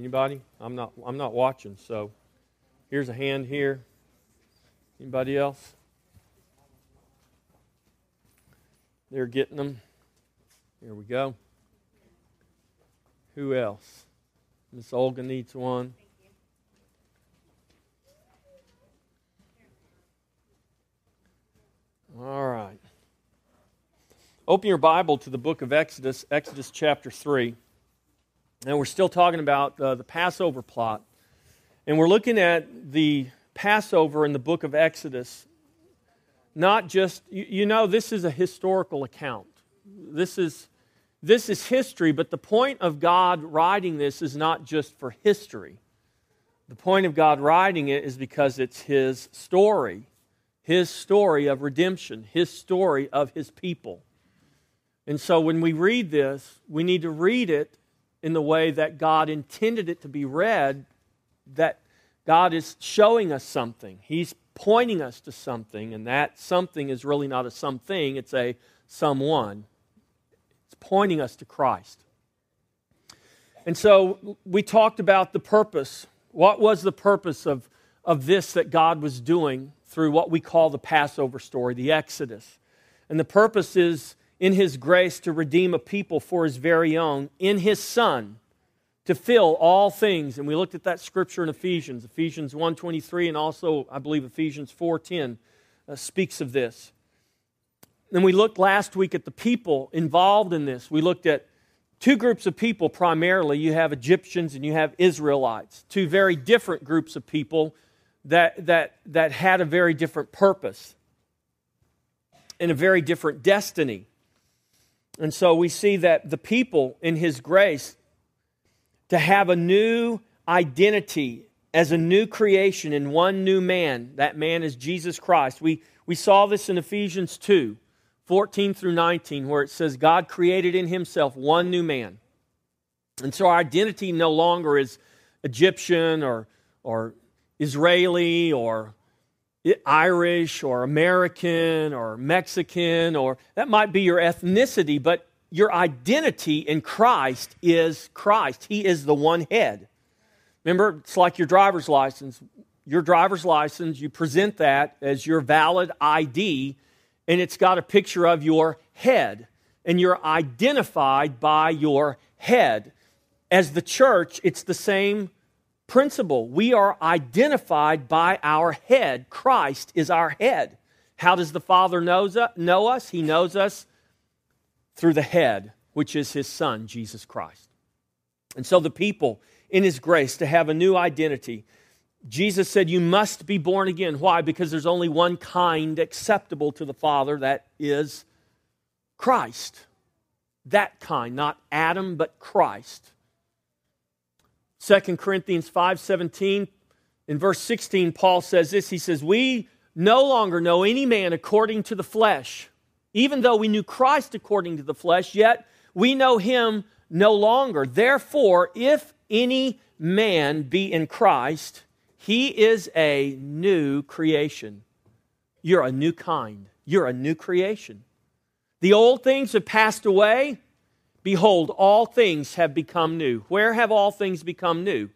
Anybody? I'm not I'm not watching, so here's a hand here. Anybody else? They're getting them. Here we go. Who else? Miss Olga needs one. All right. Open your Bible to the book of Exodus, Exodus chapter 3. And we're still talking about uh, the Passover plot. And we're looking at the Passover in the book of Exodus. Not just, you, you know, this is a historical account. This is, this is history, but the point of God writing this is not just for history. The point of God writing it is because it's His story, His story of redemption, His story of His people. And so when we read this, we need to read it in the way that God intended it to be read, that God is showing us something. He's pointing us to something, and that something is really not a something, it's a someone. It's pointing us to Christ. And so we talked about the purpose. What was the purpose of, of this that God was doing through what we call the Passover story, the Exodus? And the purpose is in his grace to redeem a people for his very own in his son to fill all things. And we looked at that scripture in ephesians. Ephesians 1.23 and also i believe ephesians 4.10 uh, speaks of this. Then we looked last week at the people involved in this. We looked at two groups of people primarily. You have egyptians and you have israelites. Two very different groups of people that, that, that had a very different purpose and a very different destiny and so we see that the people in His grace to have a new identity as a new creation in one new man. That man is Jesus Christ. We, we saw this in Ephesians 2 14 through 19, where it says, God created in Himself one new man. And so our identity no longer is Egyptian or, or Israeli or Irish or American or Mexican, or that might be your ethnicity, but your identity in Christ is Christ. He is the one head. Remember, it's like your driver's license. Your driver's license, you present that as your valid ID, and it's got a picture of your head, and you're identified by your head. As the church, it's the same principle. We are identified by our head. Christ is our head. How does the Father knows, uh, know us? He knows us through the head, which is His Son, Jesus Christ. And so the people, in His grace, to have a new identity, Jesus said, You must be born again. Why? Because there's only one kind acceptable to the Father, that is Christ. That kind, not Adam, but Christ. 2 Corinthians 5:17 in verse 16 Paul says this. He says we no longer know any man according to the flesh. Even though we knew Christ according to the flesh yet we know him no longer. Therefore if any man be in Christ he is a new creation. You're a new kind. You're a new creation. The old things have passed away Behold, all things have become new. Where have all things become new?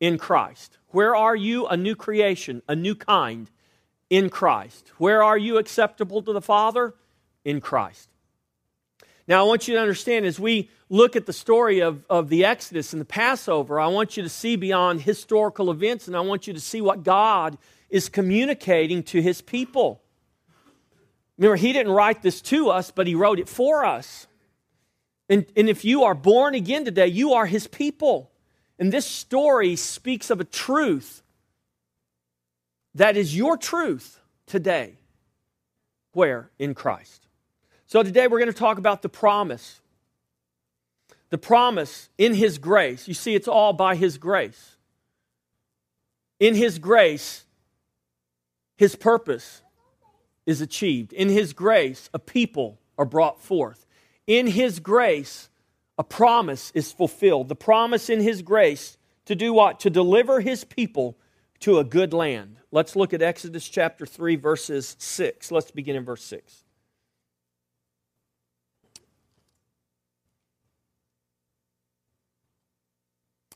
In Christ. Where are you? A new creation, a new kind in Christ. Where are you acceptable to the Father? In Christ. Now, I want you to understand as we look at the story of, of the Exodus and the Passover, I want you to see beyond historical events and I want you to see what God is communicating to his people. Remember, he didn't write this to us, but he wrote it for us. And, and if you are born again today, you are his people. And this story speaks of a truth that is your truth today. Where? In Christ. So today we're going to talk about the promise. The promise in his grace. You see, it's all by his grace. In his grace, his purpose is achieved. In his grace, a people are brought forth in His grace, a promise is fulfilled. The promise in His grace to do what? To deliver His people to a good land. Let's look at Exodus chapter 3, verses 6. Let's begin in verse 6.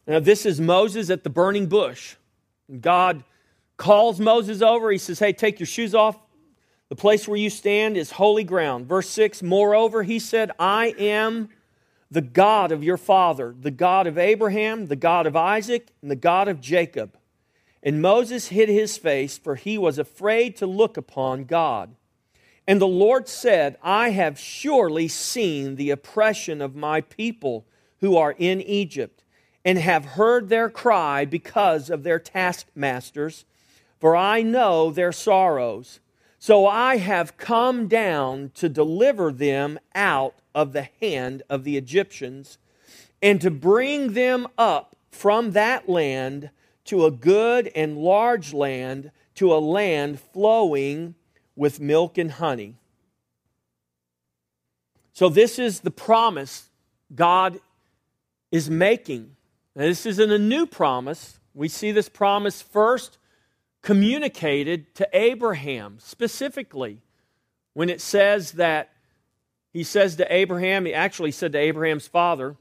Now, this is Moses at the burning bush. God calls Moses over. He says, Hey, take your shoes off. The place where you stand is holy ground. Verse 6 Moreover, he said, I am the God of your father, the God of Abraham, the God of Isaac, and the God of Jacob. And Moses hid his face, for he was afraid to look upon God. And the Lord said, I have surely seen the oppression of my people who are in Egypt, and have heard their cry because of their taskmasters, for I know their sorrows. So I have come down to deliver them out of the hand of the Egyptians, and to bring them up from that land to a good and large land, to a land flowing with milk and honey. So, this is the promise God is making. Now, this isn't a new promise. We see this promise first communicated to Abraham specifically when it says that he says to Abraham, he actually said to Abraham's father,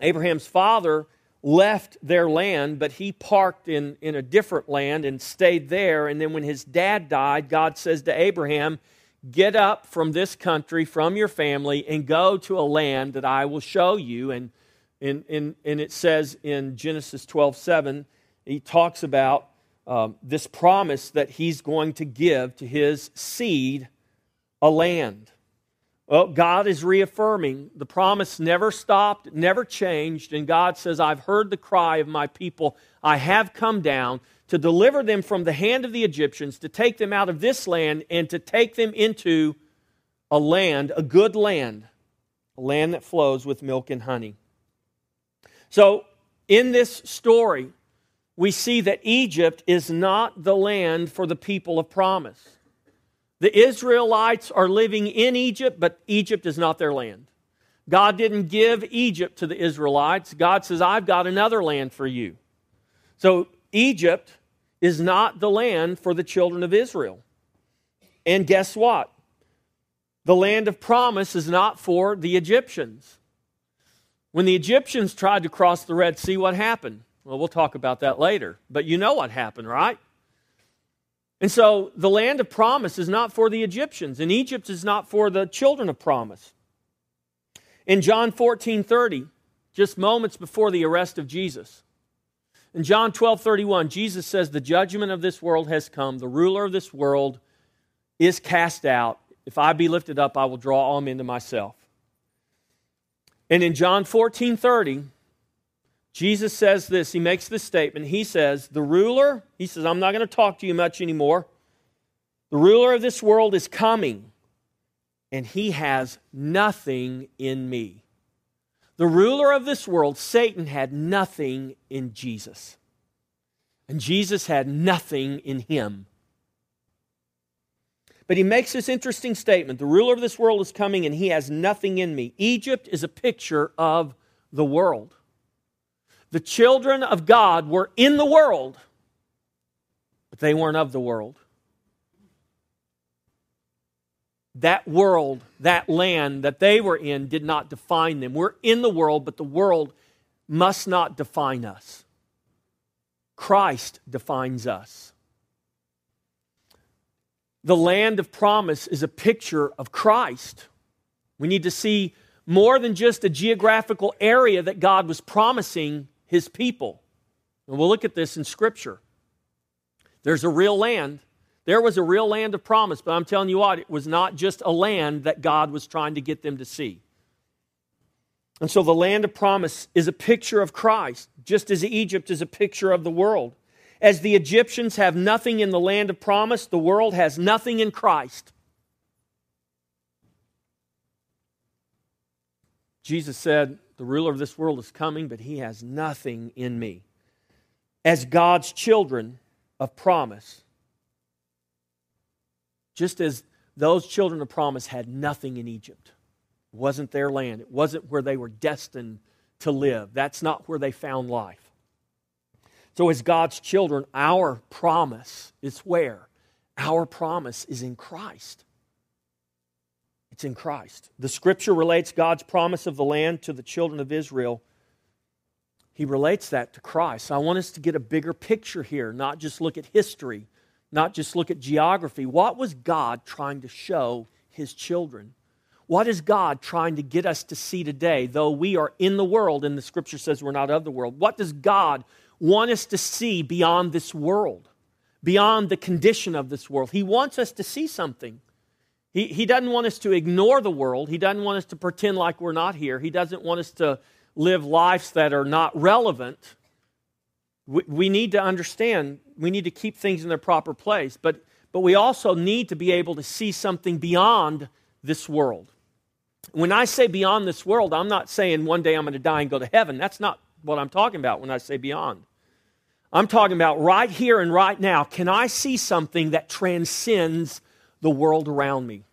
Abraham's father left their land, but he parked in, in a different land and stayed there. And then when his dad died, God says to Abraham, Get up from this country, from your family, and go to a land that I will show you. And, and, and, and it says in Genesis 12 7, he talks about um, this promise that he's going to give to his seed a land. Well, God is reaffirming the promise never stopped, never changed, and God says, I've heard the cry of my people. I have come down to deliver them from the hand of the Egyptians, to take them out of this land, and to take them into a land, a good land, a land that flows with milk and honey. So, in this story, we see that Egypt is not the land for the people of promise. The Israelites are living in Egypt, but Egypt is not their land. God didn't give Egypt to the Israelites. God says, I've got another land for you. So Egypt is not the land for the children of Israel. And guess what? The land of promise is not for the Egyptians. When the Egyptians tried to cross the Red Sea, what happened? Well, we'll talk about that later. But you know what happened, right? And so the land of promise is not for the Egyptians, and Egypt is not for the children of promise. In John 14 30, just moments before the arrest of Jesus, in John 12 31, Jesus says, The judgment of this world has come, the ruler of this world is cast out. If I be lifted up, I will draw all men to myself. And in John 14 30, Jesus says this. He makes this statement. He says, The ruler, he says, I'm not going to talk to you much anymore. The ruler of this world is coming, and he has nothing in me. The ruler of this world, Satan, had nothing in Jesus. And Jesus had nothing in him. But he makes this interesting statement The ruler of this world is coming, and he has nothing in me. Egypt is a picture of the world. The children of God were in the world, but they weren't of the world. That world, that land that they were in, did not define them. We're in the world, but the world must not define us. Christ defines us. The land of promise is a picture of Christ. We need to see more than just a geographical area that God was promising his people. And we'll look at this in Scripture. There's a real land. There was a real land of promise, but I'm telling you what, it was not just a land that God was trying to get them to see. And so the land of promise is a picture of Christ, just as Egypt is a picture of the world. As the Egyptians have nothing in the land of promise, the world has nothing in Christ. Jesus said, the ruler of this world is coming, but he has nothing in me. As God's children of promise, just as those children of promise had nothing in Egypt, it wasn't their land, it wasn't where they were destined to live. That's not where they found life. So, as God's children, our promise is where? Our promise is in Christ. It's in Christ. The scripture relates God's promise of the land to the children of Israel. he relates that to Christ. I want us to get a bigger picture here, not just look at history, not just look at geography. What was God trying to show his children? What is God trying to get us to see today? Though we are in the world, and the scripture says we're not of the world, what does God want us to see beyond this world, beyond the condition of this world? He wants us to see something. He, he doesn't want us to ignore the world. He doesn't want us to pretend like we're not here. He doesn't want us to live lives that are not relevant. We, we need to understand, we need to keep things in their proper place, but, but we also need to be able to see something beyond this world. When I say beyond this world, I'm not saying one day I'm going to die and go to heaven. That's not what I'm talking about when I say beyond. I'm talking about right here and right now. Can I see something that transcends the world around me?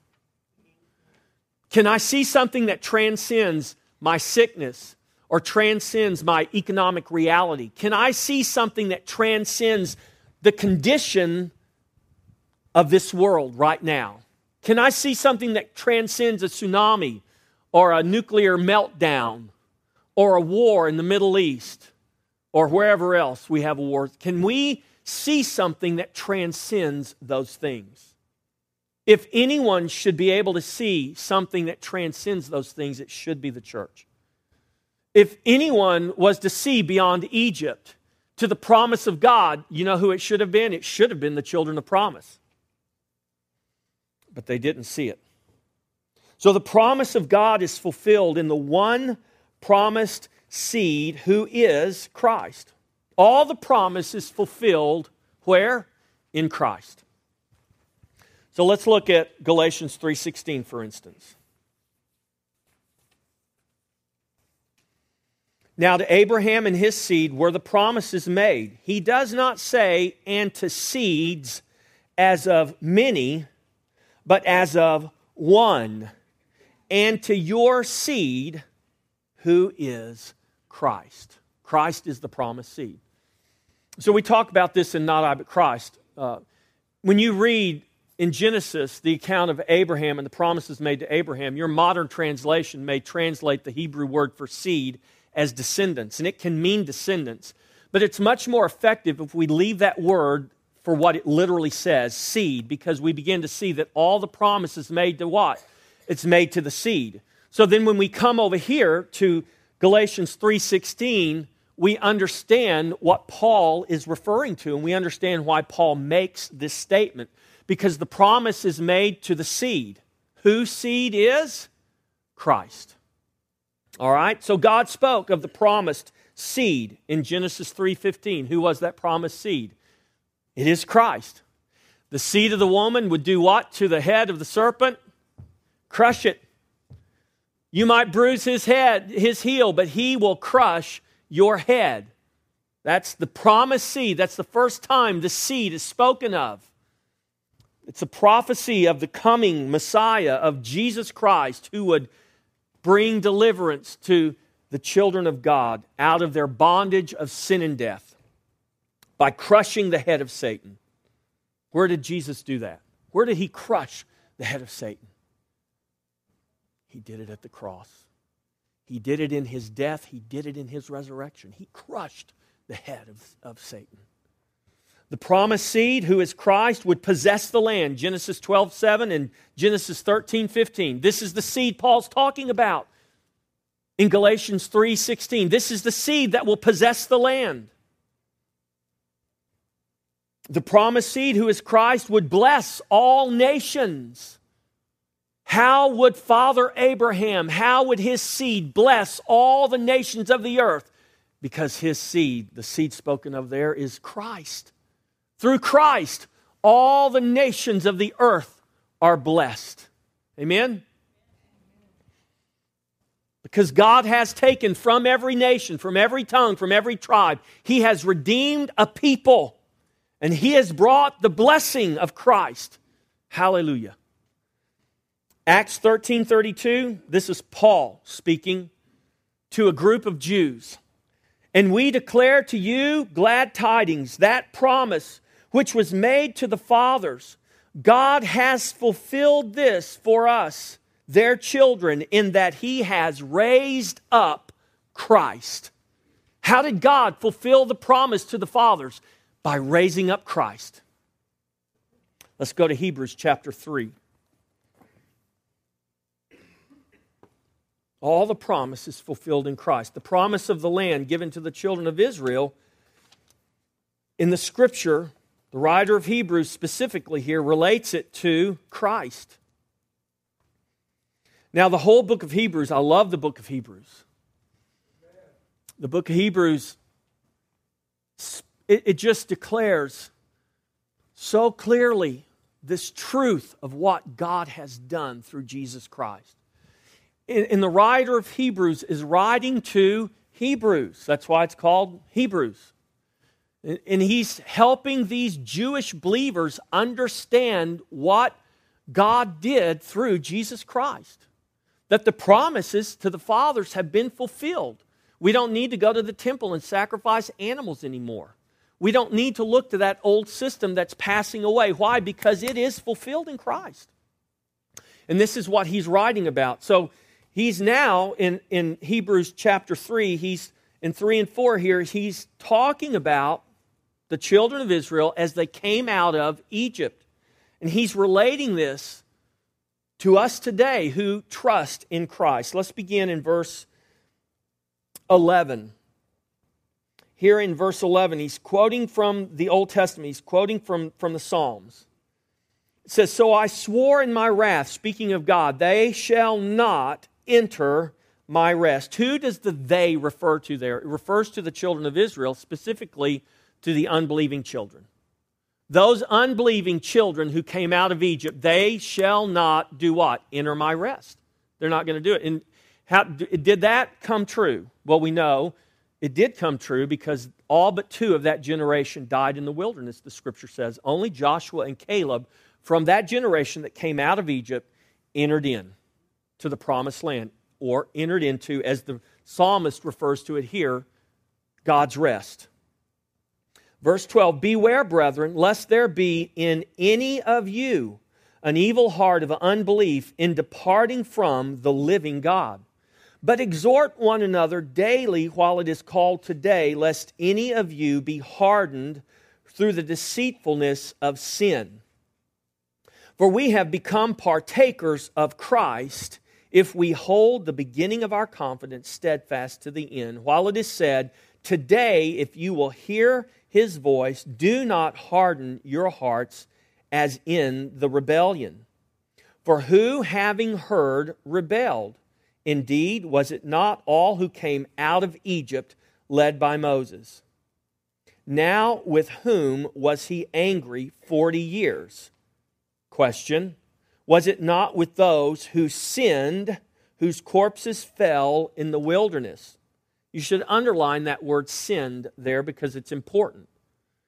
Can I see something that transcends my sickness or transcends my economic reality? Can I see something that transcends the condition of this world right now? Can I see something that transcends a tsunami or a nuclear meltdown or a war in the Middle East or wherever else we have a war? Can we see something that transcends those things? If anyone should be able to see something that transcends those things, it should be the church. If anyone was to see beyond Egypt to the promise of God, you know who it should have been? It should have been the children of promise. But they didn't see it. So the promise of God is fulfilled in the one promised seed who is Christ. All the promise is fulfilled where? In Christ. So let's look at Galatians 3:16 for instance. Now to Abraham and his seed were the promises made. He does not say and to seeds as of many, but as of one, and to your seed who is Christ. Christ is the promised seed. So we talk about this in Not I But Christ. Uh, when you read in Genesis, the account of Abraham and the promises made to Abraham, your modern translation may translate the Hebrew word for seed as descendants, and it can mean descendants. But it's much more effective if we leave that word for what it literally says, seed, because we begin to see that all the promises made to what? It's made to the seed. So then when we come over here to Galatians 3:16, we understand what Paul is referring to and we understand why Paul makes this statement because the promise is made to the seed. Whose seed is? Christ. All right? So God spoke of the promised seed in Genesis 3:15. Who was that promised seed? It is Christ. The seed of the woman would do what to the head of the serpent? Crush it. You might bruise his head, his heel, but he will crush your head. That's the promised seed. That's the first time the seed is spoken of. It's a prophecy of the coming Messiah, of Jesus Christ, who would bring deliverance to the children of God out of their bondage of sin and death by crushing the head of Satan. Where did Jesus do that? Where did he crush the head of Satan? He did it at the cross. He did it in his death. He did it in his resurrection. He crushed the head of, of Satan. The promised seed, who is Christ, would possess the land. Genesis 12, 7 and Genesis 13, 15. This is the seed Paul's talking about in Galatians 3, 16. This is the seed that will possess the land. The promised seed, who is Christ, would bless all nations. How would Father Abraham, how would his seed bless all the nations of the earth? Because his seed, the seed spoken of there, is Christ. Through Christ, all the nations of the earth are blessed. Amen? Because God has taken from every nation, from every tongue, from every tribe, He has redeemed a people, and He has brought the blessing of Christ. Hallelujah. Acts 13 32, this is Paul speaking to a group of Jews. And we declare to you glad tidings, that promise which was made to the fathers. God has fulfilled this for us, their children, in that He has raised up Christ. How did God fulfill the promise to the fathers? By raising up Christ. Let's go to Hebrews chapter 3. All the promises fulfilled in Christ. The promise of the land given to the children of Israel in the scripture, the writer of Hebrews specifically here relates it to Christ. Now, the whole book of Hebrews, I love the book of Hebrews. The book of Hebrews, it, it just declares so clearly this truth of what God has done through Jesus Christ. And the writer of Hebrews is writing to Hebrews. That's why it's called Hebrews. And he's helping these Jewish believers understand what God did through Jesus Christ. That the promises to the fathers have been fulfilled. We don't need to go to the temple and sacrifice animals anymore. We don't need to look to that old system that's passing away. Why? Because it is fulfilled in Christ. And this is what he's writing about. So he's now in, in Hebrews chapter 3, he's in 3 and 4 here, he's talking about the children of Israel as they came out of Egypt. And he's relating this to us today who trust in Christ. Let's begin in verse 11. Here in verse 11, he's quoting from the Old Testament, he's quoting from, from the Psalms. It says, So I swore in my wrath, speaking of God, they shall not enter my rest. Who does the they refer to there? It refers to the children of Israel, specifically to the unbelieving children. Those unbelieving children who came out of Egypt, they shall not do what? Enter my rest. They're not going to do it. And how, did that come true? Well, we know it did come true because all but two of that generation died in the wilderness, the scripture says. Only Joshua and Caleb from that generation that came out of Egypt entered in to the promised land, or entered into, as the psalmist refers to it here, God's rest. Verse 12 Beware, brethren, lest there be in any of you an evil heart of unbelief in departing from the living God. But exhort one another daily while it is called today, lest any of you be hardened through the deceitfulness of sin. For we have become partakers of Christ if we hold the beginning of our confidence steadfast to the end. While it is said, Today, if you will hear his voice, do not harden your hearts as in the rebellion. For who, having heard, rebelled? Indeed, was it not all who came out of Egypt led by Moses? Now, with whom was he angry 40 years? Question Was it not with those who sinned, whose corpses fell in the wilderness? You should underline that word sinned there because it's important.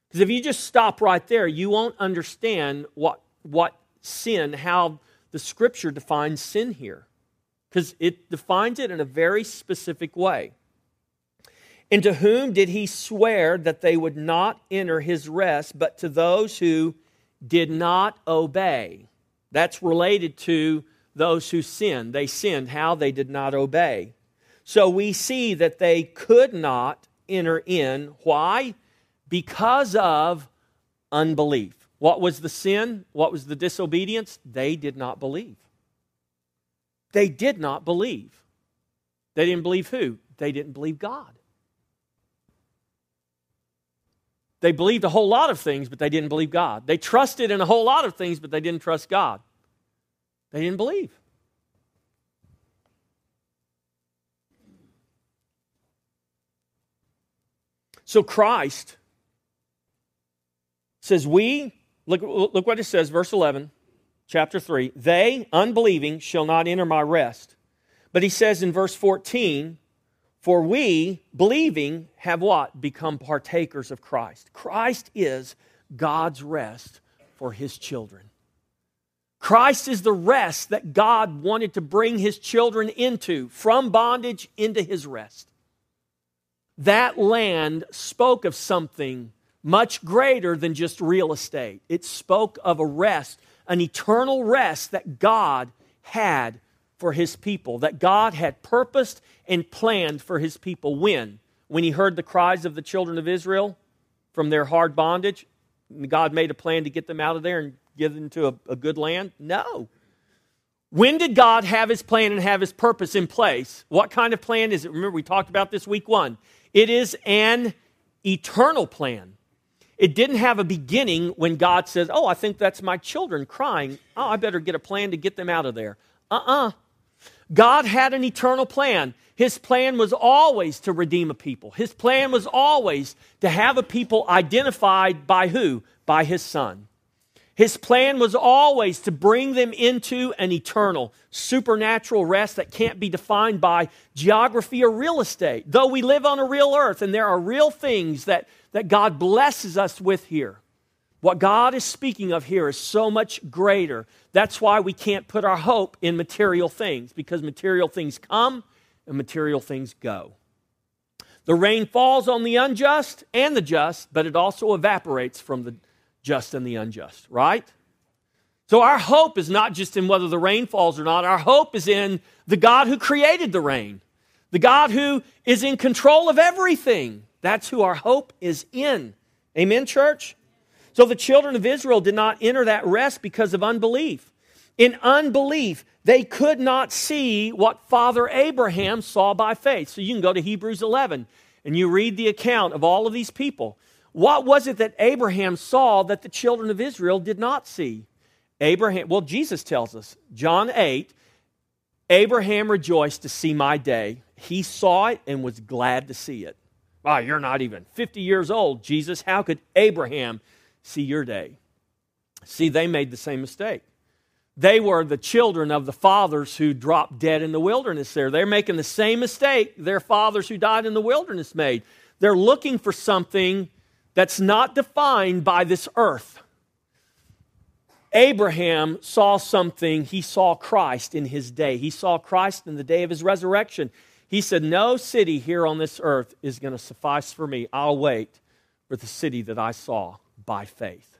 Because if you just stop right there, you won't understand what, what sin, how the scripture defines sin here. Because it defines it in a very specific way. And to whom did he swear that they would not enter his rest, but to those who did not obey? That's related to those who sinned. They sinned, how they did not obey. So we see that they could not enter in. Why? Because of unbelief. What was the sin? What was the disobedience? They did not believe. They did not believe. They didn't believe who? They didn't believe God. They believed a whole lot of things, but they didn't believe God. They trusted in a whole lot of things, but they didn't trust God. They didn't believe. So Christ says, We, look, look what it says, verse 11, chapter 3. They, unbelieving, shall not enter my rest. But he says in verse 14, For we, believing, have what? Become partakers of Christ. Christ is God's rest for his children. Christ is the rest that God wanted to bring his children into, from bondage into his rest that land spoke of something much greater than just real estate. It spoke of a rest, an eternal rest that God had for his people, that God had purposed and planned for his people. When? when he heard the cries of the children of Israel from their hard bondage? God made a plan to get them out of there and give them to a, a good land? No. When did God have his plan and have his purpose in place? What kind of plan is it? Remember, we talked about this week one. It is an eternal plan. It didn't have a beginning when God says, Oh, I think that's my children crying. Oh, I better get a plan to get them out of there. Uh uh-uh. uh God had an eternal plan. His plan was always to redeem a people. His plan was always to have a people identified by who? By his son. His plan was always to bring them into an eternal, supernatural rest that can't be defined by geography or real estate. Though we live on a real earth and there are real things that, that God blesses us with here, what God is speaking of here is so much greater. That's why we can't put our hope in material things, because material things come and material things go. The rain falls on the unjust and the just, but it also evaporates from the just and the unjust, right? So our hope is not just in whether the rain falls or not. Our hope is in the God who created the rain, the God who is in control of everything. That's who our hope is in. Amen, church? So the children of Israel did not enter that rest because of unbelief. In unbelief, they could not see what Father Abraham saw by faith. So you can go to Hebrews 11 and you read the account of all of these people. What was it that Abraham saw that the children of Israel did not see? Abraham, well, Jesus tells us, John 8, Abraham rejoiced to see my day. He saw it and was glad to see it. Ah, you're not even 50 years old, Jesus. How could Abraham see your day? See, they made the same mistake. They were the children of the fathers who dropped dead in the wilderness there. They're making the same mistake their fathers who died in the wilderness made. They're looking for something that's not defined by this earth. Abraham saw something, he saw Christ in his day. He saw Christ in the day of his resurrection. He said, No city here on this earth is going to suffice for me. I'll wait for the city that I saw by faith.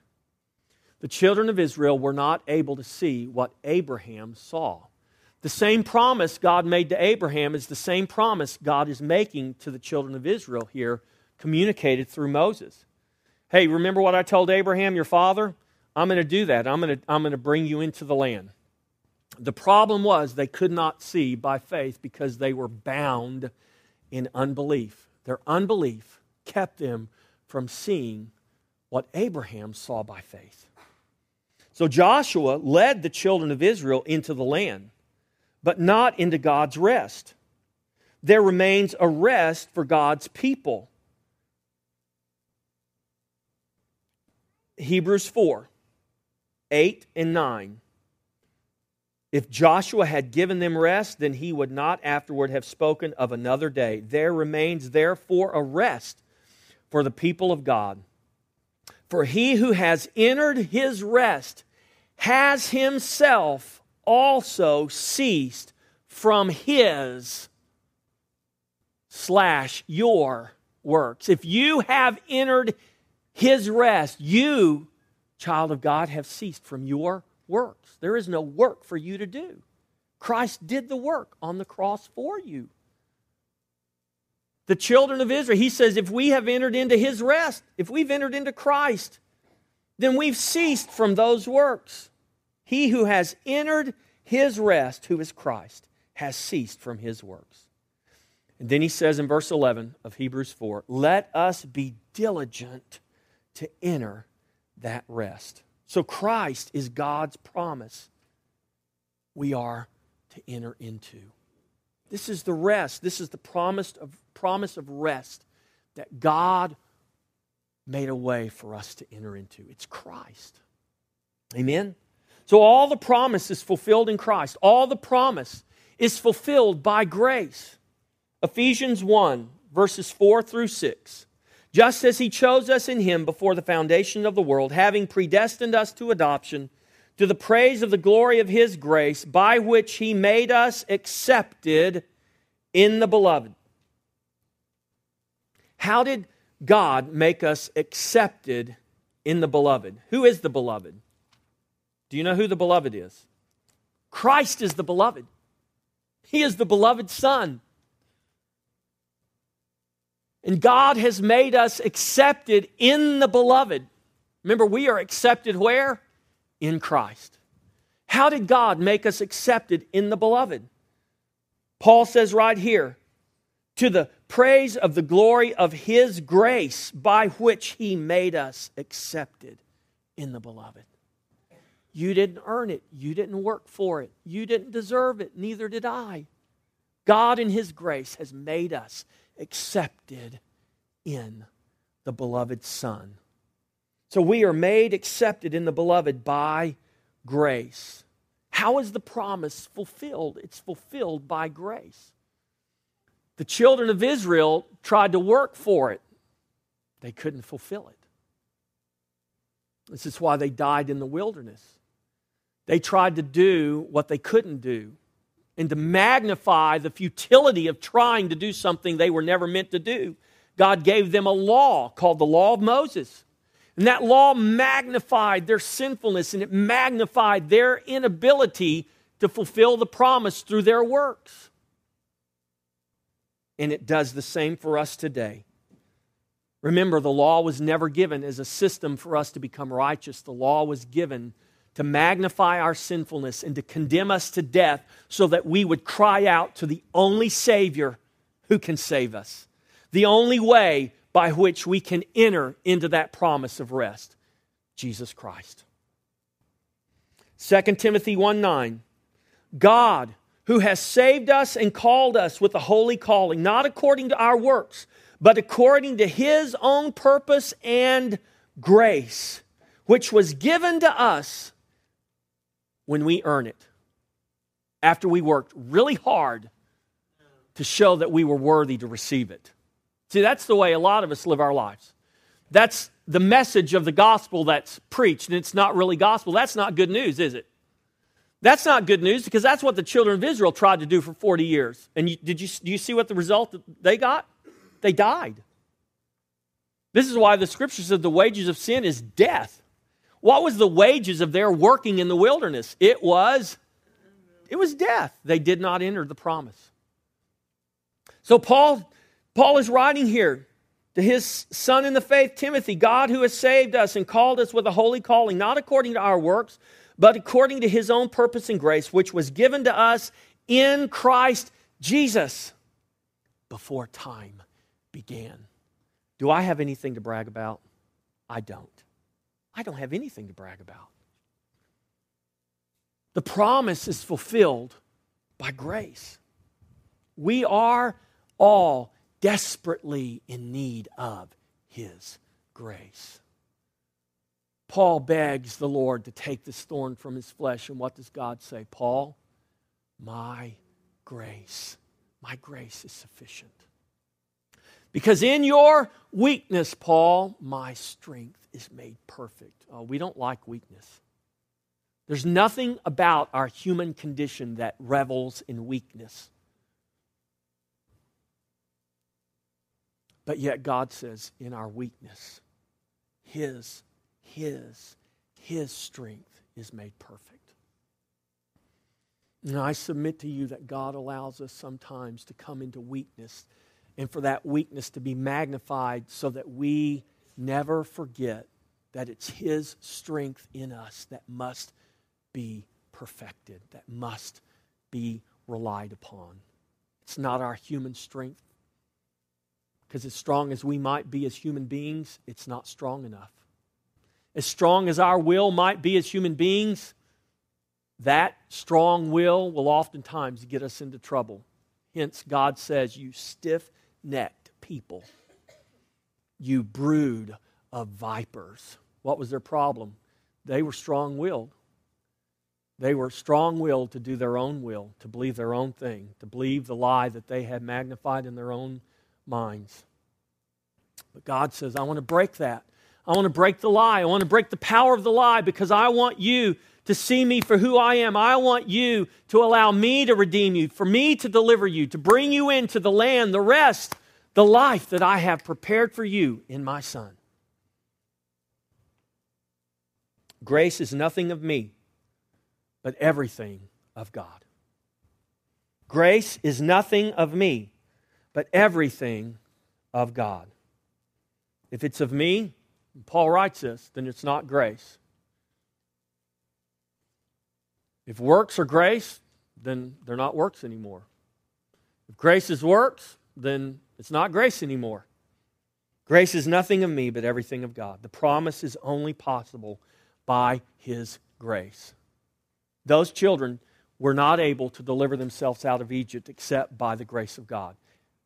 The children of Israel were not able to see what Abraham saw. The same promise God made to Abraham is the same promise God is making to the children of Israel here communicated through Moses. Hey, remember what I told Abraham, your father? I'm going to do that. I'm going to, I'm going to bring you into the land. The problem was they could not see by faith because they were bound in unbelief. Their unbelief kept them from seeing what Abraham saw by faith. So Joshua led the children of Israel into the land, but not into God's rest. There remains a rest for God's people. Hebrews 4 8 and 9. If Joshua had given them rest, then he would not afterward have spoken of another day. There remains therefore a rest for the people of God. For he who has entered his rest has himself also ceased from his slash your works. If you have entered his rest, you, child of God, have ceased from your works. There is no work for you to do. Christ did the work on the cross for you. The children of Israel, he says, if we have entered into his rest, if we've entered into Christ, then we've ceased from those works. He who has entered his rest, who is Christ, has ceased from his works. And then he says in verse 11 of Hebrews 4 let us be diligent to enter that rest. So Christ is God's promise we are to enter into. This is the rest. This is the promise of, promise of rest that God made a way for us to enter into. It's Christ. Amen? So all the promise is fulfilled in Christ. All the promise is fulfilled by grace. Ephesians 1, verses 4 through 6 just as he chose us in him before the foundation of the world, having predestined us to adoption, to the praise of the glory of his grace, by which he made us accepted in the beloved. How did God make us accepted in the beloved? Who is the beloved? Do you know who the beloved is? Christ is the beloved. He is the beloved Son. And God has made us accepted in the beloved. Remember, we are accepted where? In Christ. How did God make us accepted in the beloved? Paul says right here, to the praise of the glory of his grace by which he made us accepted in the beloved. You didn't earn it. You didn't work for it. You didn't deserve it. Neither did I. God, in his grace, has made us accepted in the beloved Son. So we are made accepted in the beloved by grace. How is the promise fulfilled? It's fulfilled by grace. The children of Israel tried to work for it, they couldn't fulfill it. This is why they died in the wilderness. They tried to do what they couldn't do and to magnify the futility of trying to do something they were never meant to do, God gave them a law called the Law of Moses. And that law magnified their sinfulness and it magnified their inability to fulfill the promise through their works. And it does the same for us today. Remember, the law was never given as a system for us to become righteous. The law was given to magnify our sinfulness and to condemn us to death so that we would cry out to the only Savior who can save us, the only way by which we can enter into that promise of rest Jesus Christ. 2 Timothy 1 9. God, who has saved us and called us with a holy calling, not according to our works, but according to his own purpose and grace, which was given to us when we earn it. After we worked really hard to show that we were worthy to receive it. See, that's the way a lot of us live our lives. That's the message of the gospel that's preached, and it's not really gospel. That's not good news, is it? That's not good news because that's what the children of Israel tried to do for 40 years. And you, did you, do you see what the result they got? They died. This is why the scripture said the wages of sin is death. What was the wages of their working in the wilderness? It was it was death. They did not enter the promise. So Paul Paul is writing here to his son in the faith Timothy, God who has saved us and called us with a holy calling, not according to our works, but according to his own purpose and grace which was given to us in Christ Jesus before time began. Do I have anything to brag about? I don't. I don't have anything to brag about. The promise is fulfilled by grace. We are all desperately in need of His grace. Paul begs the Lord to take this thorn from his flesh. And what does God say? Paul, my grace, my grace is sufficient. Because in your weakness, Paul, my strength is made perfect. Oh, we don't like weakness. There's nothing about our human condition that revels in weakness. But yet God says, in our weakness, His, His, His strength is made perfect. And I submit to you that God allows us sometimes to come into weakness and for that weakness to be magnified so that we never forget that it's His strength in us that must be perfected, that must be relied upon. It's not our human strength. Because as strong as we might be as human beings, it's not strong enough. As strong as our will might be as human beings, that strong will will oftentimes get us into trouble. Hence, God says, You stiff necked people you brood of vipers. What was their problem? They were strong willed. They were strong willed to do their own will, to believe their own thing, to believe the lie that they had magnified in their own minds. But God says, I want to break that. I want to break the lie. I want to break the power of the lie because I want you to see me for who I am. I want you to allow me to redeem you, for me to deliver you, to bring you into the land, the rest the life that I have prepared for you in my Son. Grace is nothing of me, but everything of God. Grace is nothing of me, but everything of God. If it's of me, Paul writes this, then it's not grace. If works are grace, then they're not works anymore. If grace is works, then it's not grace anymore. Grace is nothing of me, but everything of God. The promise is only possible by His grace. Those children were not able to deliver themselves out of Egypt except by the grace of God.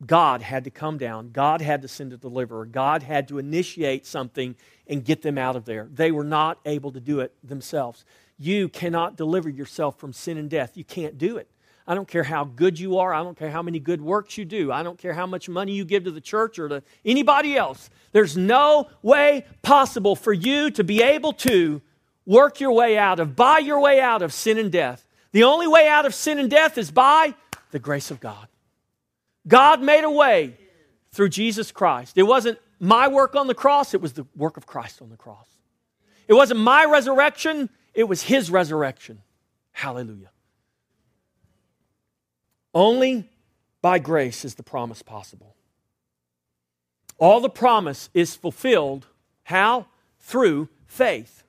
God had to come down. God had to send a deliverer. God had to initiate something and get them out of there. They were not able to do it themselves. You cannot deliver yourself from sin and death. You can't do it. I don't care how good you are. I don't care how many good works you do. I don't care how much money you give to the church or to anybody else. There's no way possible for you to be able to work your way out of, buy your way out of sin and death. The only way out of sin and death is by the grace of God. God made a way through Jesus Christ. It wasn't my work on the cross, it was the work of Christ on the cross. It wasn't my resurrection, it was His resurrection. Hallelujah. Only by grace is the promise possible. All the promise is fulfilled. How? Through faith.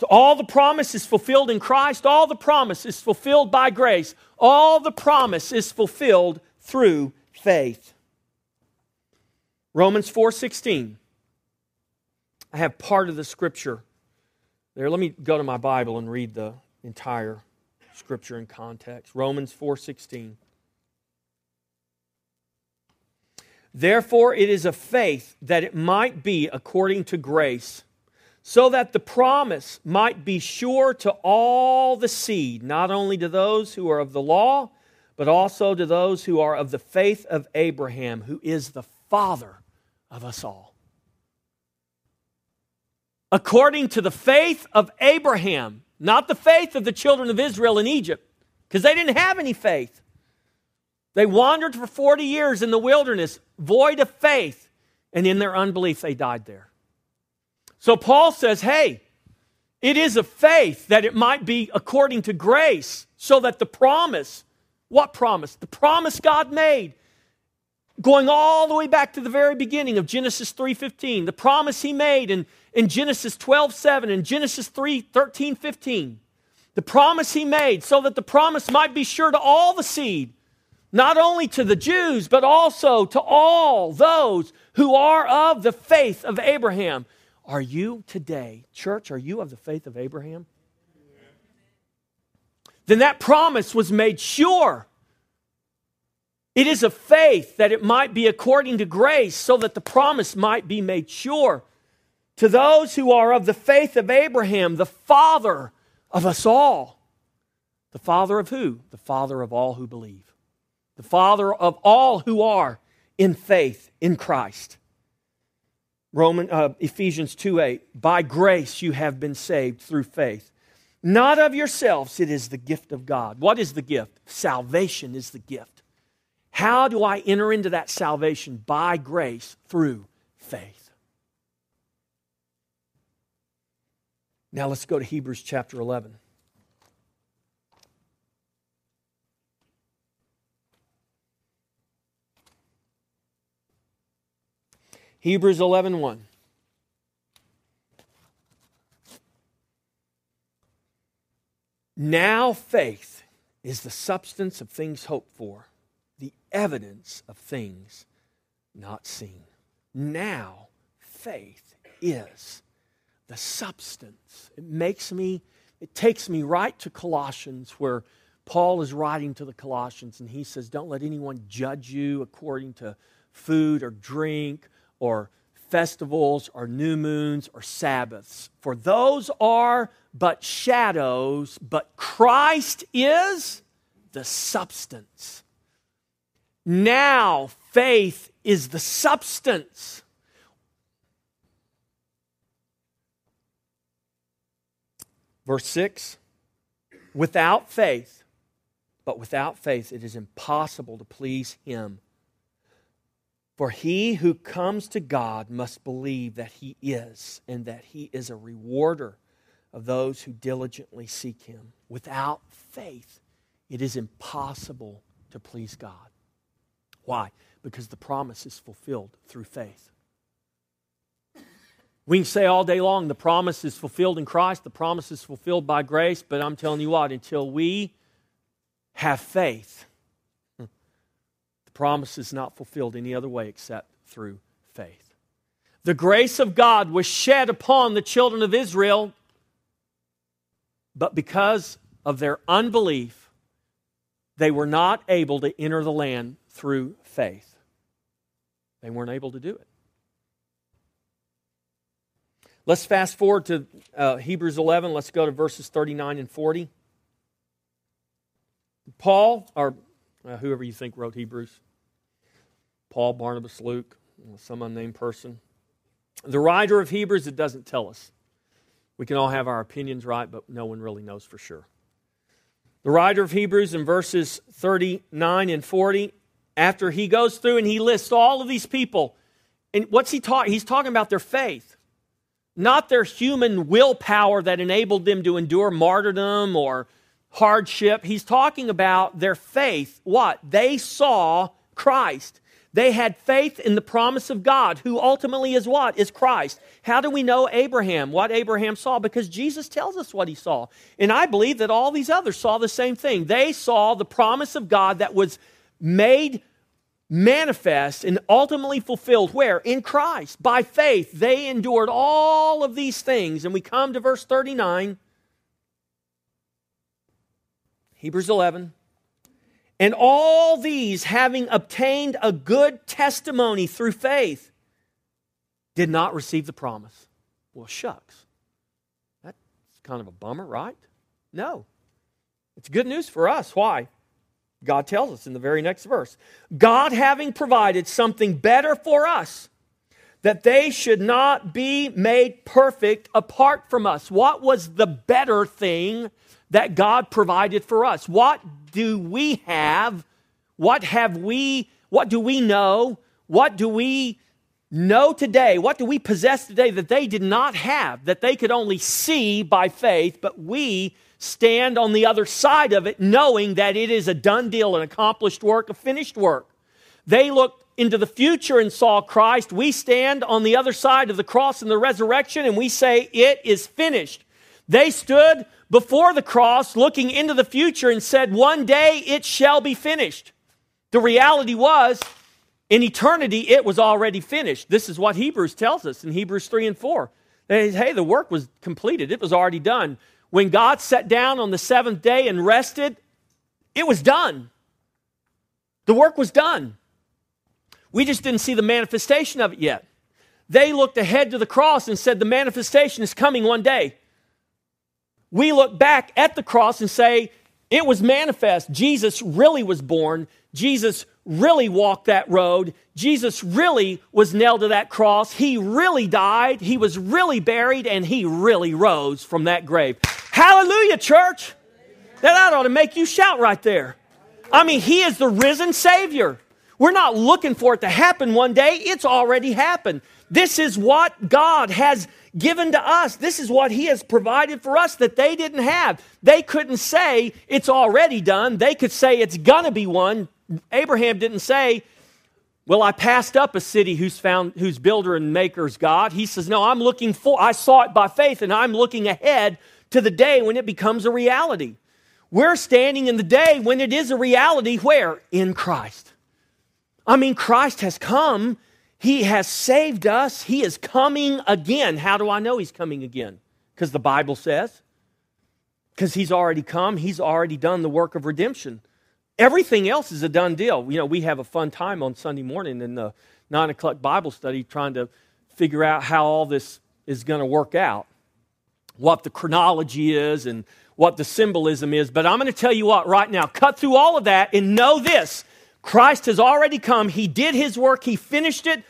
So all the promise is fulfilled in Christ. All the promise is fulfilled by grace. All the promise is fulfilled through faith. Romans 4:16. I have part of the scripture there. Let me go to my Bible and read the entire scripture in context. Romans 4:16. Therefore it is a faith that it might be according to grace, so that the promise might be sure to all the seed, not only to those who are of the law, but also to those who are of the faith of Abraham, who is the father of us all. According to the faith of Abraham, not the faith of the children of Israel in Egypt, because they didn't have any faith. They wandered for 40 years in the wilderness, void of faith, and in their unbelief, they died there. So Paul says, hey, it is a faith that it might be according to grace, so that the promise, what promise? The promise God made, going all the way back to the very beginning of Genesis 3:15, the promise he made in in Genesis 12, 7, and Genesis 3, 13, 15. The promise he made, so that the promise might be sure to all the seed, not only to the Jews, but also to all those who are of the faith of Abraham. Are you today, church, are you of the faith of Abraham? Then that promise was made sure. It is a faith that it might be according to grace, so that the promise might be made sure to those who are of the faith of Abraham, the father of us all. The father of who? The father of all who believe. The father of all who are in faith in Christ. Roman uh, Ephesians 2 8. By grace you have been saved through faith. Not of yourselves, it is the gift of God. What is the gift? Salvation is the gift. How do I enter into that salvation? By grace through faith. Now let's go to Hebrews chapter 11. Hebrews 11 1. Now faith is the substance of things hoped for, the evidence of things not seen. Now faith is the substance. It makes me, it takes me right to Colossians where Paul is writing to the Colossians and he says, Don't let anyone judge you according to food or drink or festivals or new moons or Sabbaths, for those are but shadows, but Christ is the substance. Now faith is the substance. Verse 6 Without faith, but without faith, it is impossible to please Him. For he who comes to God must believe that He is, and that He is a rewarder of those who diligently seek Him. Without faith, it is impossible to please God. Why? Because the promise is fulfilled through faith. We can say all day long the promise is fulfilled in Christ, the promise is fulfilled by grace, but I'm telling you what, until we have faith, the promise is not fulfilled any other way except through faith. The grace of God was shed upon the children of Israel, but because of their unbelief, they were not able to enter the land through faith. They weren't able to do it. Let's fast forward to uh, Hebrews 11. Let's go to verses 39 and 40. Paul, or uh, whoever you think wrote Hebrews, Paul, Barnabas, Luke, some unnamed person. The writer of Hebrews, it doesn't tell us. We can all have our opinions right, but no one really knows for sure. The writer of Hebrews in verses 39 and 40, after he goes through and he lists all of these people, and what's he talking? He's talking about their faith not their human willpower that enabled them to endure martyrdom or hardship. He's talking about their faith. What? They saw Christ. They had faith in the promise of God, who ultimately is what? Is Christ. How do we know Abraham? What Abraham saw? Because Jesus tells us what he saw. And I believe that all these others saw the same thing. They saw the promise of God that was made manifest and ultimately fulfilled where? In Christ. By faith, they endured all of these things. And we come to verse 39, Hebrews 11. And all these, having obtained a good testimony through faith, did not receive the promise. Well, shucks. That's kind of a bummer, right? No. It's good news for us. Why? God tells us in the very next verse God having provided something better for us, that they should not be made perfect apart from us. What was the better thing that God provided for us? What do we have? What have we? What do we know? What do we know today? What do we possess today that they did not have, that they could only see by faith, but we stand on the other side of it knowing that it is a done deal, an accomplished work, a finished work. They looked into the future and saw Christ. We stand on the other side of the cross and the resurrection and we say, It is finished. They stood before the cross looking into the future and said, One day it shall be finished. The reality was, in eternity, it was already finished. This is what Hebrews tells us in Hebrews 3 and 4. Hey, the work was completed, it was already done. When God sat down on the seventh day and rested, it was done. The work was done. We just didn't see the manifestation of it yet. They looked ahead to the cross and said, The manifestation is coming one day. We look back at the cross and say, It was manifest. Jesus really was born. Jesus really walked that road. Jesus really was nailed to that cross. He really died. He was really buried, and he really rose from that grave. Hallelujah, church. That ought to make you shout right there. I mean, he is the risen Savior. We're not looking for it to happen one day, it's already happened. This is what God has given to us. This is what He has provided for us that they didn't have. They couldn't say it's already done, they could say it's gonna be one. Abraham didn't say, well, I passed up a city whose found whose builder and maker is God. He says, No, I'm looking for, I saw it by faith, and I'm looking ahead to the day when it becomes a reality. We're standing in the day when it is a reality where? In Christ. I mean, Christ has come. He has saved us. He is coming again. How do I know He's coming again? Because the Bible says. Because He's already come, He's already done the work of redemption. Everything else is a done deal. You know, we have a fun time on Sunday morning in the nine o'clock Bible study trying to figure out how all this is going to work out what the chronology is and what the symbolism is. But I'm going to tell you what right now cut through all of that and know this Christ has already come. He did his work, he finished it,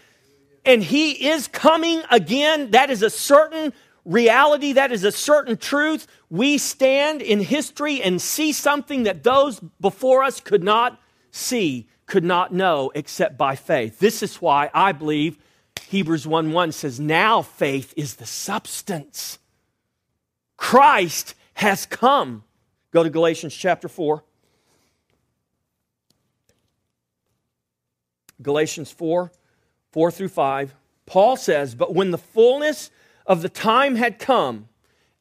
and he is coming again. That is a certain reality, that is a certain truth. We stand in history and see something that those before us could not see, could not know except by faith. This is why I believe Hebrews 1 1 says, Now faith is the substance Christ has come. Go to Galatians chapter 4. Galatians 4 4 through 5. Paul says, But when the fullness of the time had come,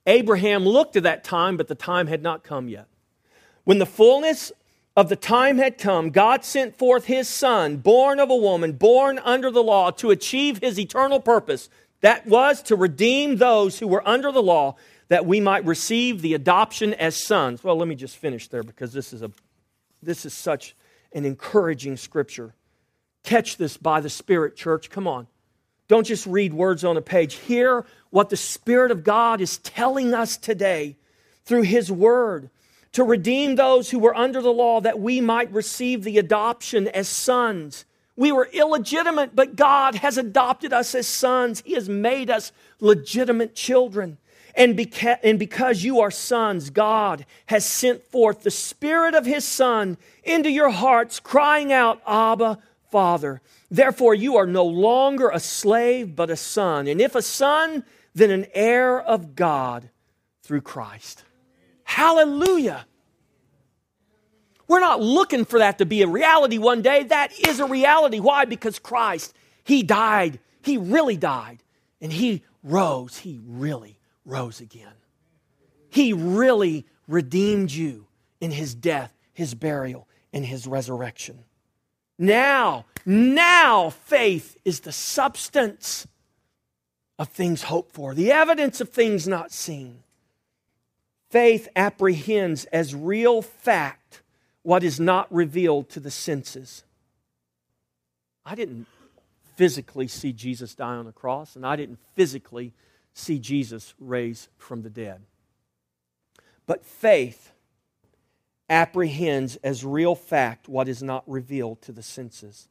Abraham looked at that time, but the time had not come yet. When the fullness of the time had come, God sent forth his son, born of a woman, born under the law, to achieve his eternal purpose. That was to redeem those who were under the law, that we might receive the adoption as sons. Well, let me just finish there because this is, a, this is such an encouraging scripture. Catch this by the Spirit, church. Come on. Don't just read words on a page. Hear what the Spirit of God is telling us today through His Word to redeem those who were under the law that we might receive the adoption as sons. We were illegitimate, but God has adopted us as sons. He has made us legitimate children. And, beca- and because you are sons, God has sent forth the Spirit of His Son into your hearts, crying out, Abba, Father. Therefore, you are no longer a slave, but a son. And if a son, then an heir of God through Christ. Hallelujah. We're not looking for that to be a reality one day. That is a reality. Why? Because Christ, He died. He really died. And He rose. He really rose again. He really redeemed you in His death, His burial, and His resurrection. Now, now faith is the substance of things hoped for, the evidence of things not seen. Faith apprehends as real fact what is not revealed to the senses. I didn't physically see Jesus die on the cross, and I didn't physically see Jesus raise from the dead. But faith apprehends as real fact what is not revealed to the senses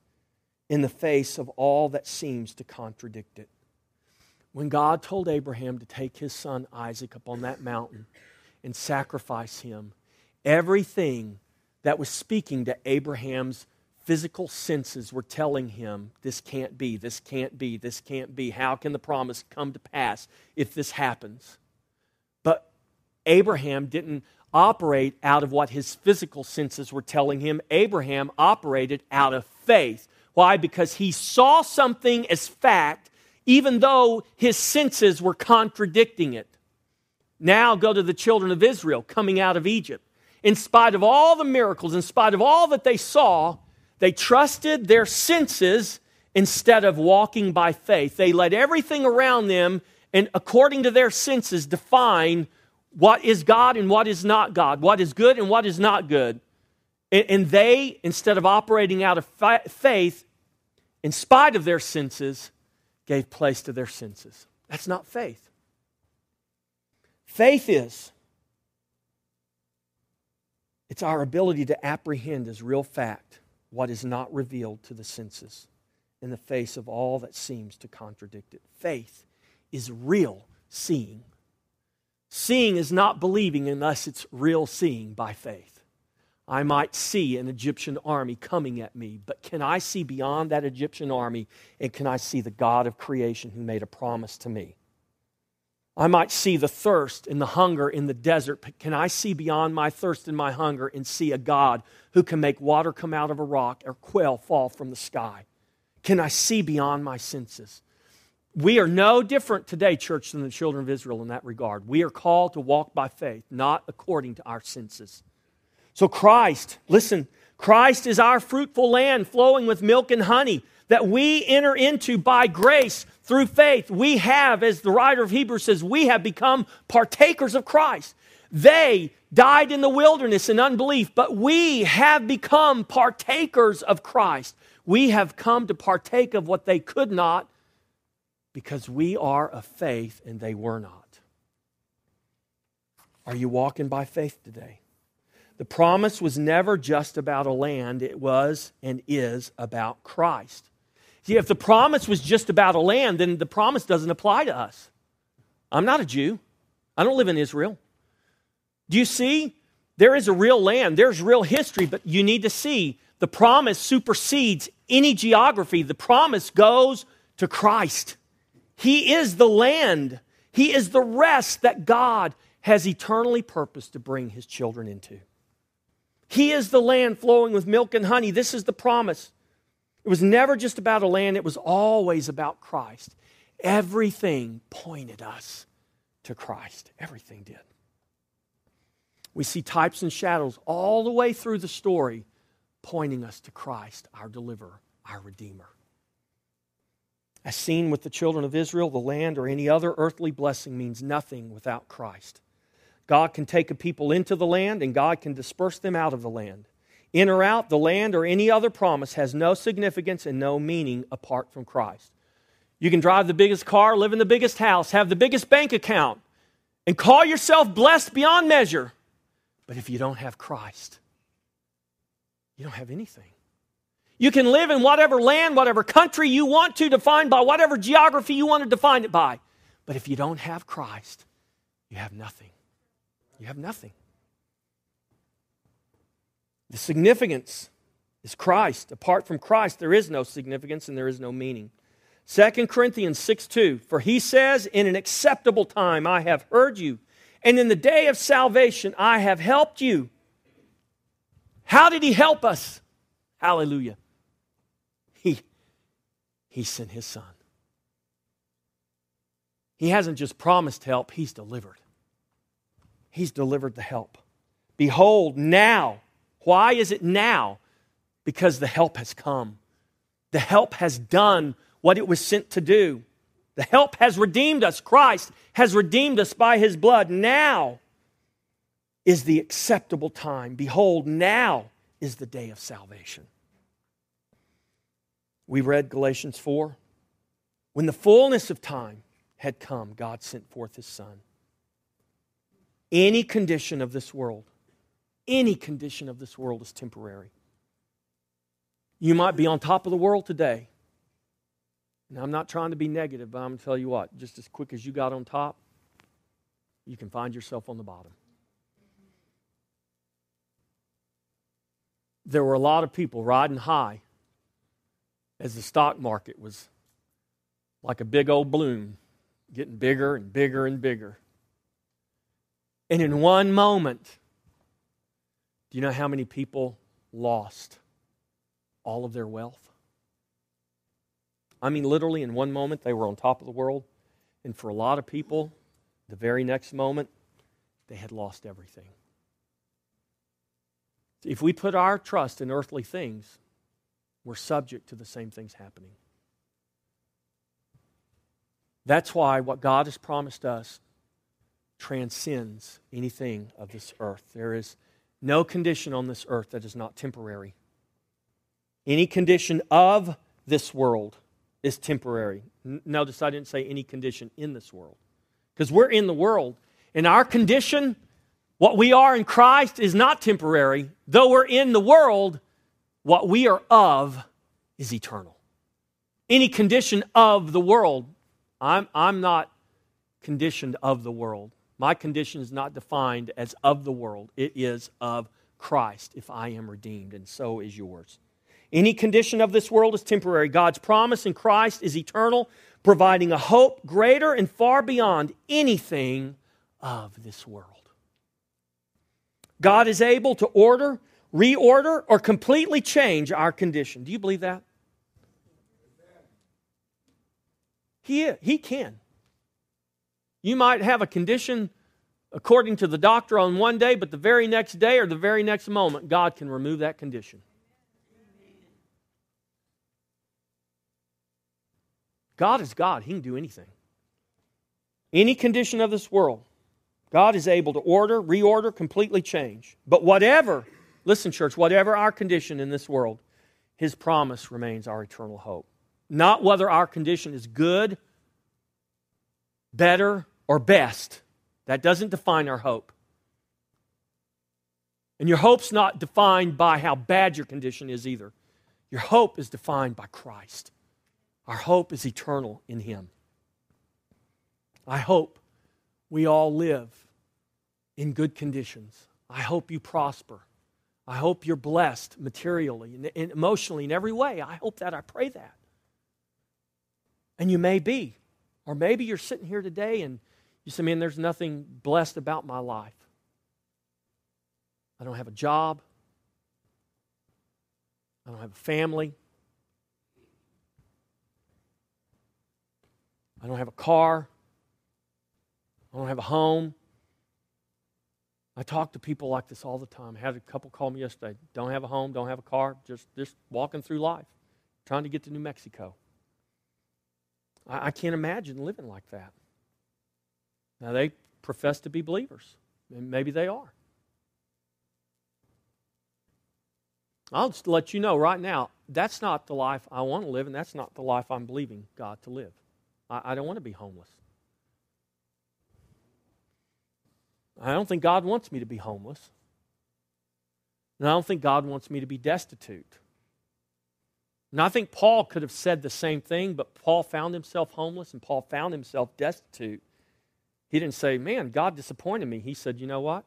in the face of all that seems to contradict it. When God told Abraham to take his son Isaac up on that mountain, and sacrifice him. Everything that was speaking to Abraham's physical senses were telling him, This can't be, this can't be, this can't be. How can the promise come to pass if this happens? But Abraham didn't operate out of what his physical senses were telling him. Abraham operated out of faith. Why? Because he saw something as fact, even though his senses were contradicting it. Now go to the children of Israel coming out of Egypt. In spite of all the miracles, in spite of all that they saw, they trusted their senses instead of walking by faith. They let everything around them and according to their senses define what is God and what is not God, what is good and what is not good. And, they, instead of operating out of faith, in spite of their senses, gave place to their senses. That's not faith. Faith is it's our ability to apprehend as real fact what is not revealed to the senses in the face of all that seems to contradict it. Faith is real seeing. Seeing is not believing unless it's real seeing by faith. I might see an Egyptian army coming at me, but can I see beyond that Egyptian army and can I see the God of creation who made a promise to me? I might see the thirst and the hunger in the desert. But can I see beyond my thirst and my hunger and see a God who can make water come out of a rock or quail fall from the sky? Can I see beyond my senses? We are no different today, church, than the children of Israel in that regard. We are called to walk by faith, not according to our senses. So, Christ, listen, Christ is our fruitful land flowing with milk and honey that we enter into by grace through faith. We have, as the writer of Hebrews says, we have become partakers of Christ. They died in the wilderness in unbelief, but we have become partakers of Christ. We have come to partake of what they could not because we are of faith and they were not. Are you walking by faith today? The promise was never just about a land, it was and is about Christ. See, if the promise was just about a land, then the promise doesn't apply to us. I'm not a Jew, I don't live in Israel. Do you see? There is a real land, there's real history, but you need to see the promise supersedes any geography. The promise goes to Christ. He is the land, He is the rest that God has eternally purposed to bring His children into. He is the land flowing with milk and honey. This is the promise. It was never just about a land, it was always about Christ. Everything pointed us to Christ. Everything did. We see types and shadows all the way through the story pointing us to Christ, our deliverer, our Redeemer. As seen with the children of Israel, the land or any other earthly blessing means nothing without Christ. God can take a people into the land and God can disperse them out of the land. In or out, the land or any other promise has no significance and no meaning apart from Christ. You can drive the biggest car, live in the biggest house, have the biggest bank account, and call yourself blessed beyond measure. But if you don't have Christ, you don't have anything. You can live in whatever land, whatever country you want to define by whatever geography you want to define it by. But if you don't have Christ, you have nothing. You have nothing. The significance is Christ. Apart from Christ, there is no significance and there is no meaning. 2 Corinthians 6 2 For he says, In an acceptable time I have heard you, and in the day of salvation I have helped you. How did he help us? Hallelujah. He, sent his son. He hasn't just promised help, he's delivered. He's delivered the help. Behold, now. Why is it now? Because the help has come. The help has done what it was sent to do. The help has redeemed us. Christ has redeemed us by his blood. Now is the acceptable time. Behold, now is the day of salvation. We read Galatians 4. When the fullness of time had come, God sent forth his Son. Any condition of this world, any condition of this world is temporary. You might be on top of the world today. Now, I'm not trying to be negative, but I'm going to tell you what, just as quick as you got on top, you can find yourself on the bottom. There were a lot of people riding high as the stock market was like a big old balloon, getting bigger and bigger and bigger. And in one moment, do you know how many people lost all of their wealth? I mean, literally, in one moment, they were on top of the world. And for a lot of people, the very next moment, they had lost everything. If we put our trust in earthly things, we're subject to the same things happening. That's why what God has promised us transcends anything of this earth. There is no condition on this earth that is not temporary. Any condition of this world is temporary. Notice I didn't say any condition in this world. Because we're in the world, and our condition, what we are in Christ, is not temporary. Though we're in the world, what we are of is eternal. Any condition of the world, I'm, I'm not conditioned of the world. My condition is not defined as of the world, it is of Christ if I am redeemed, and so is yours. Any condition of this world is temporary. God's promise in Christ is eternal, providing a hope greater and far beyond anything of this world. God is able to order reorder, or completely change our condition. Do you believe that? He, he can. You might have a condition according to the doctor on one day, but the very next day or the very next moment, God can remove that condition. God is God. He can do anything. Any condition of this world, God is able to order, reorder, completely change. But whatever Listen, church, whatever our condition in this world, His promise remains our eternal hope. Not whether our condition is good, better, or best. That doesn't define our hope. And your hope's not defined by how bad your condition is either. Your hope is defined by Christ. Our hope is eternal in Him. I hope we all live in good conditions. I hope you prosper. I hope you're blessed materially and emotionally in every way. I hope that. I pray that. And you may be. Or maybe you're sitting here today and you say, man, there's nothing blessed about my life. I don't have a job. I don't have a family. I don't have a car. I don't have a home. I talk to people like this all the time. I had a couple call me yesterday. Don't have a home, don't have a car, just, just walking through life, trying to get to New Mexico. I, I can't imagine living like that. Now, they profess to be believers, and maybe they are. I'll just let you know right now that's not the life I want to live, and that's not the life I'm believing God to live. I, I don't want to be homeless. I don't think God wants me to be homeless. And I don't think God wants me to be destitute. And I think Paul could have said the same thing, but Paul found himself homeless and Paul found himself destitute. He didn't say, Man, God disappointed me. He said, You know what?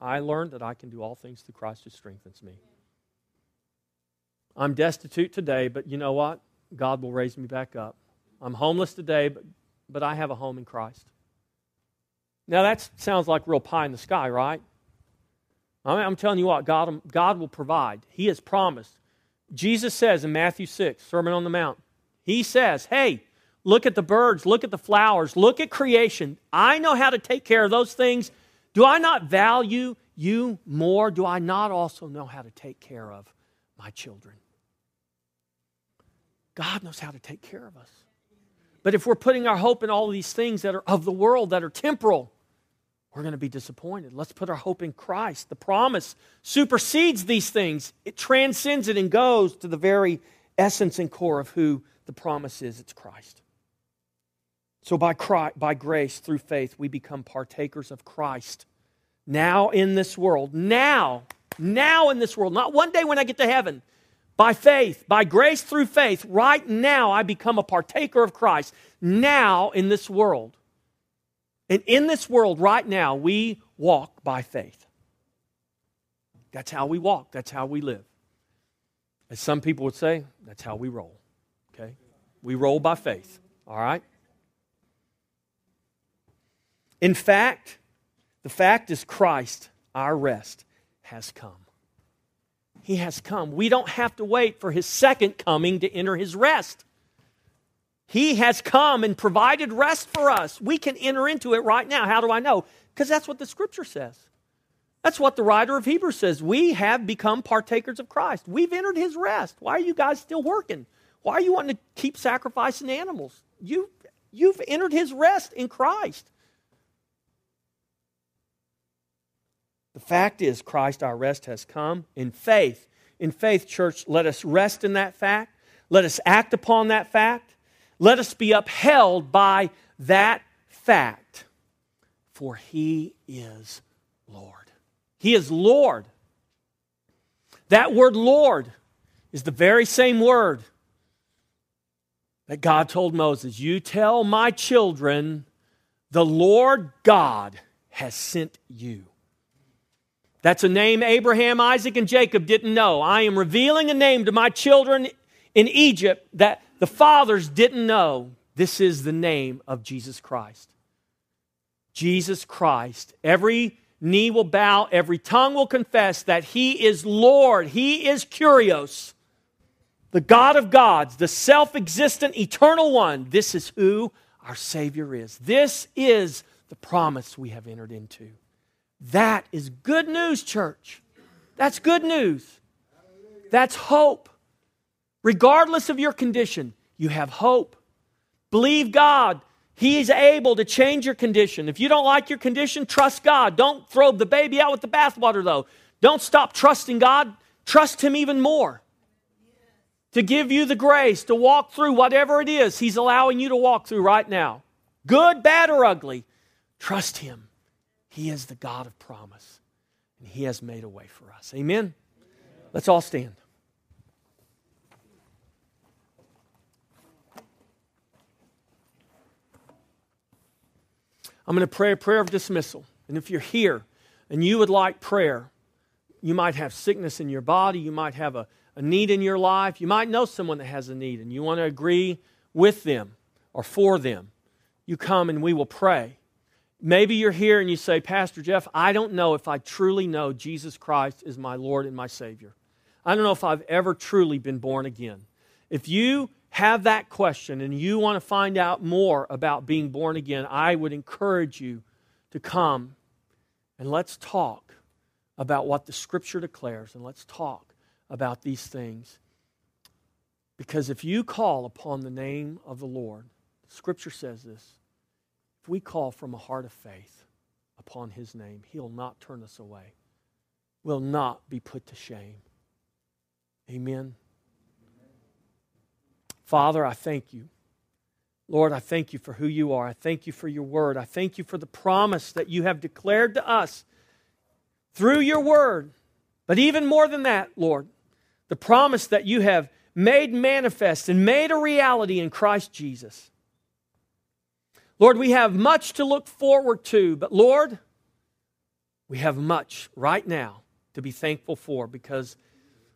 I learned that I can do all things through Christ who strengthens me. I'm destitute today, but you know what? God will raise me back up. I'm homeless today, but, but I have a home in Christ. Now, that sounds like real pie in the sky, right? I'm telling you what, God, God will provide. He has promised. Jesus says in Matthew 6, Sermon on the Mount, He says, Hey, look at the birds, look at the flowers, look at creation. I know how to take care of those things. Do I not value you more? Do I not also know how to take care of my children? God knows how to take care of us. But if we're putting our hope in all of these things that are of the world, that are temporal, we're going to be disappointed. Let's put our hope in Christ. The promise supersedes these things, it transcends it and goes to the very essence and core of who the promise is it's Christ. So, by, Christ, by grace, through faith, we become partakers of Christ. Now in this world, now, now in this world, not one day when I get to heaven. By faith, by grace through faith, right now I become a partaker of Christ. Now in this world. And in this world right now, we walk by faith. That's how we walk, that's how we live. As some people would say, that's how we roll. Okay? We roll by faith. All right? In fact, the fact is Christ, our rest, has come. He has come. We don't have to wait for his second coming to enter his rest. He has come and provided rest for us. We can enter into it right now. How do I know? Because that's what the scripture says. That's what the writer of Hebrews says. We have become partakers of Christ. We've entered his rest. Why are you guys still working? Why are you wanting to keep sacrificing animals? You, you've entered his rest in Christ. The fact is, Christ, our rest, has come in faith. In faith, church, let us rest in that fact. Let us act upon that fact. Let us be upheld by that fact, for He is Lord. He is Lord. That word Lord is the very same word that God told Moses You tell my children, the Lord God has sent you. That's a name Abraham, Isaac, and Jacob didn't know. I am revealing a name to my children in Egypt that the fathers didn't know this is the name of Jesus Christ. Jesus Christ. Every knee will bow, every tongue will confess that He is Lord. He is Kyrios, the God of gods, the self existent, eternal one. This is who our Savior is. This is the promise we have entered into. That is good news, church. That's good news. That's hope. Regardless of your condition, you have hope. Believe God. He is able to change your condition. If you don't like your condition, trust God. Don't throw the baby out with the bathwater, though. Don't stop trusting God. Trust Him even more to give you the grace to walk through whatever it is He's allowing you to walk through right now. Good, bad, or ugly. Trust Him. He is the God of promise, and He has made a way for us. Amen? Let's all stand. I'm going to pray a prayer of dismissal. And if you're here and you would like prayer, you might have sickness in your body, you might have a, a need in your life, you might know someone that has a need, and you want to agree with them or for them. You come and we will pray. Maybe you're here and you say, Pastor Jeff, I don't know if I truly know Jesus Christ is my Lord and my Savior. I don't know if I've ever truly been born again. If you have that question and you want to find out more about being born again, I would encourage you to come and let's talk about what the Scripture declares and let's talk about these things. Because if you call upon the name of the Lord, Scripture says this if we call from a heart of faith upon His name, He'll not turn us away, will not be put to shame. Amen. Father, I thank you. Lord, I thank you for who you are. I thank you for your word. I thank you for the promise that you have declared to us through your word. But even more than that, Lord, the promise that you have made manifest and made a reality in Christ Jesus. Lord, we have much to look forward to, but Lord, we have much right now to be thankful for because,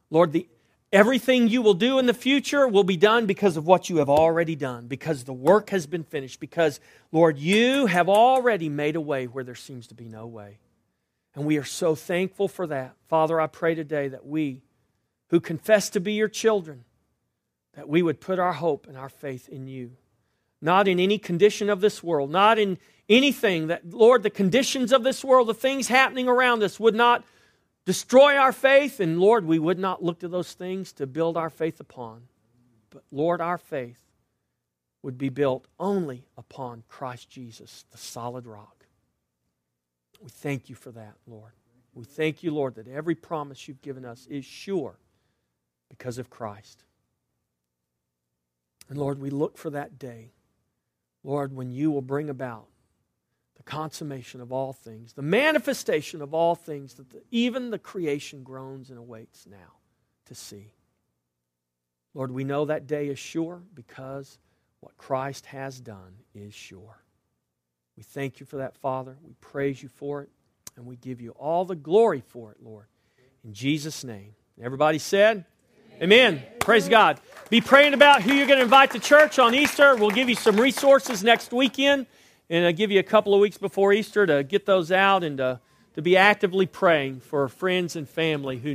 Lord, the Everything you will do in the future will be done because of what you have already done, because the work has been finished, because, Lord, you have already made a way where there seems to be no way. And we are so thankful for that. Father, I pray today that we, who confess to be your children, that we would put our hope and our faith in you, not in any condition of this world, not in anything that, Lord, the conditions of this world, the things happening around us would not destroy our faith, and Lord, we would not look to those things to build our faith upon. But Lord, our faith would be built only upon Christ Jesus, the solid rock. We thank you for that, Lord. We thank you, Lord, that every promise you've given us is sure because of Christ. And Lord, we look for that day, Lord, when you will bring about the consummation of all things, the manifestation of all things that the, even the creation groans and awaits now to see. Lord, we know that day is sure because what Christ has done is sure. We thank you for that, Father. We praise you for it, and we give you all the glory for it, Lord. In Jesus' name. Everybody said, Amen. Amen. Praise God. Be praying about who you're going to invite to church on Easter. We'll give you some resources next weekend and I give you a couple of weeks before Easter to get those out and to, to be actively praying for friends and family who